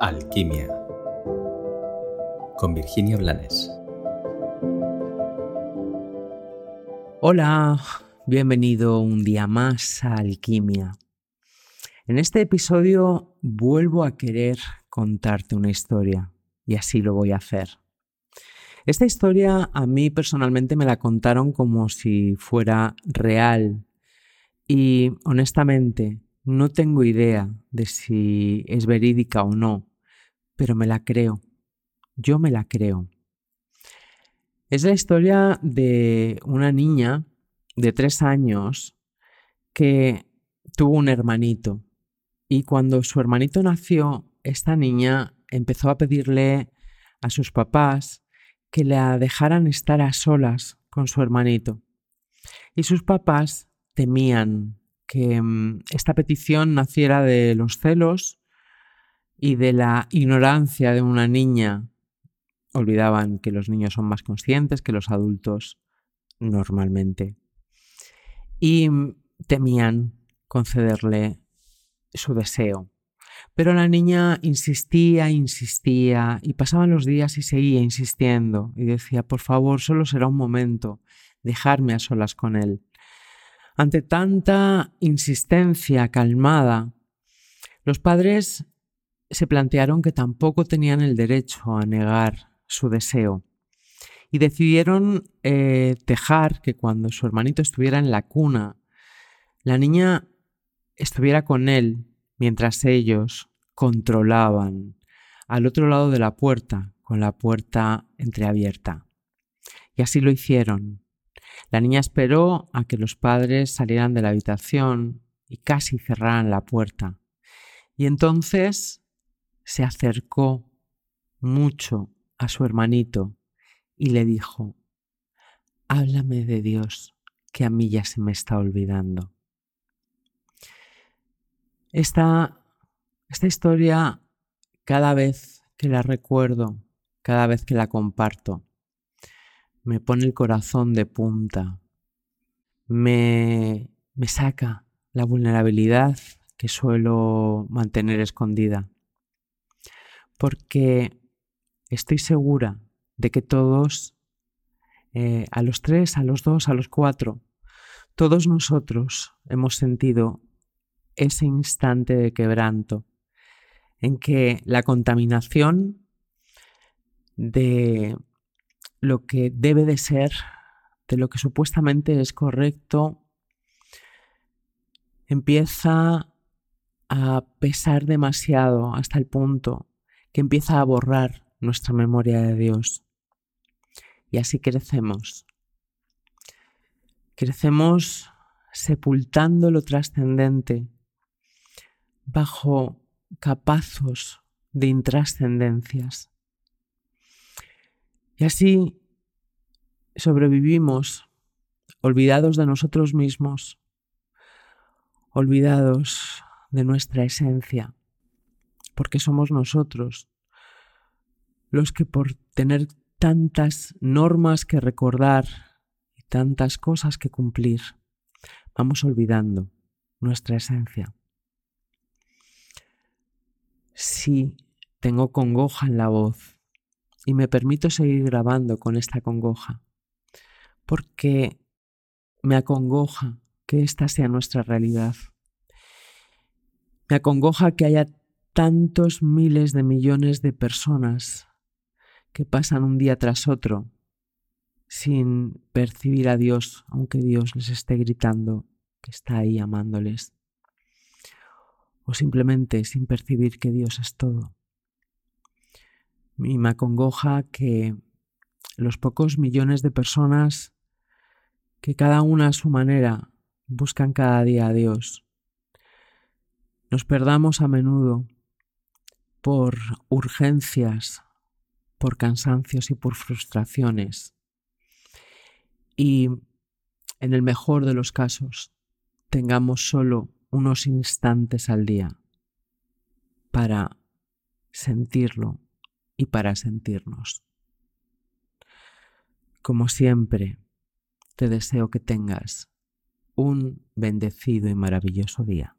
Alquimia con Virginia Blanes. Hola, bienvenido un día más a Alquimia. En este episodio vuelvo a querer contarte una historia y así lo voy a hacer. Esta historia a mí personalmente me la contaron como si fuera real y honestamente no tengo idea de si es verídica o no, pero me la creo. Yo me la creo. Es la historia de una niña de tres años que tuvo un hermanito. Y cuando su hermanito nació, esta niña empezó a pedirle a sus papás que la dejaran estar a solas con su hermanito. Y sus papás temían que mm, esta petición naciera de los celos y de la ignorancia de una niña. Olvidaban que los niños son más conscientes que los adultos normalmente. Y temían concederle su deseo. Pero la niña insistía, insistía, y pasaban los días y seguía insistiendo, y decía, por favor, solo será un momento, dejarme a solas con él. Ante tanta insistencia calmada, los padres se plantearon que tampoco tenían el derecho a negar su deseo y decidieron eh, dejar que cuando su hermanito estuviera en la cuna, la niña estuviera con él mientras ellos controlaban al otro lado de la puerta, con la puerta entreabierta. Y así lo hicieron. La niña esperó a que los padres salieran de la habitación y casi cerraran la puerta. Y entonces se acercó mucho a su hermanito y le dijo, háblame de Dios, que a mí ya se me está olvidando. Esta, esta historia, cada vez que la recuerdo, cada vez que la comparto, me pone el corazón de punta, me, me saca la vulnerabilidad que suelo mantener escondida. Porque estoy segura de que todos, eh, a los tres, a los dos, a los cuatro, todos nosotros hemos sentido ese instante de quebranto en que la contaminación de lo que debe de ser, de lo que supuestamente es correcto, empieza a pesar demasiado hasta el punto que empieza a borrar nuestra memoria de Dios. Y así crecemos. Crecemos sepultando lo trascendente bajo capazos de intrascendencias. Y así sobrevivimos olvidados de nosotros mismos, olvidados de nuestra esencia, porque somos nosotros los que por tener tantas normas que recordar y tantas cosas que cumplir, vamos olvidando nuestra esencia. Si tengo congoja en la voz, y me permito seguir grabando con esta congoja, porque me acongoja que esta sea nuestra realidad. Me acongoja que haya tantos miles de millones de personas que pasan un día tras otro sin percibir a Dios, aunque Dios les esté gritando que está ahí amándoles, o simplemente sin percibir que Dios es todo. Y me acongoja que los pocos millones de personas que cada una a su manera buscan cada día a Dios, nos perdamos a menudo por urgencias, por cansancios y por frustraciones. Y en el mejor de los casos, tengamos solo unos instantes al día para sentirlo y para sentirnos. Como siempre, te deseo que tengas un bendecido y maravilloso día.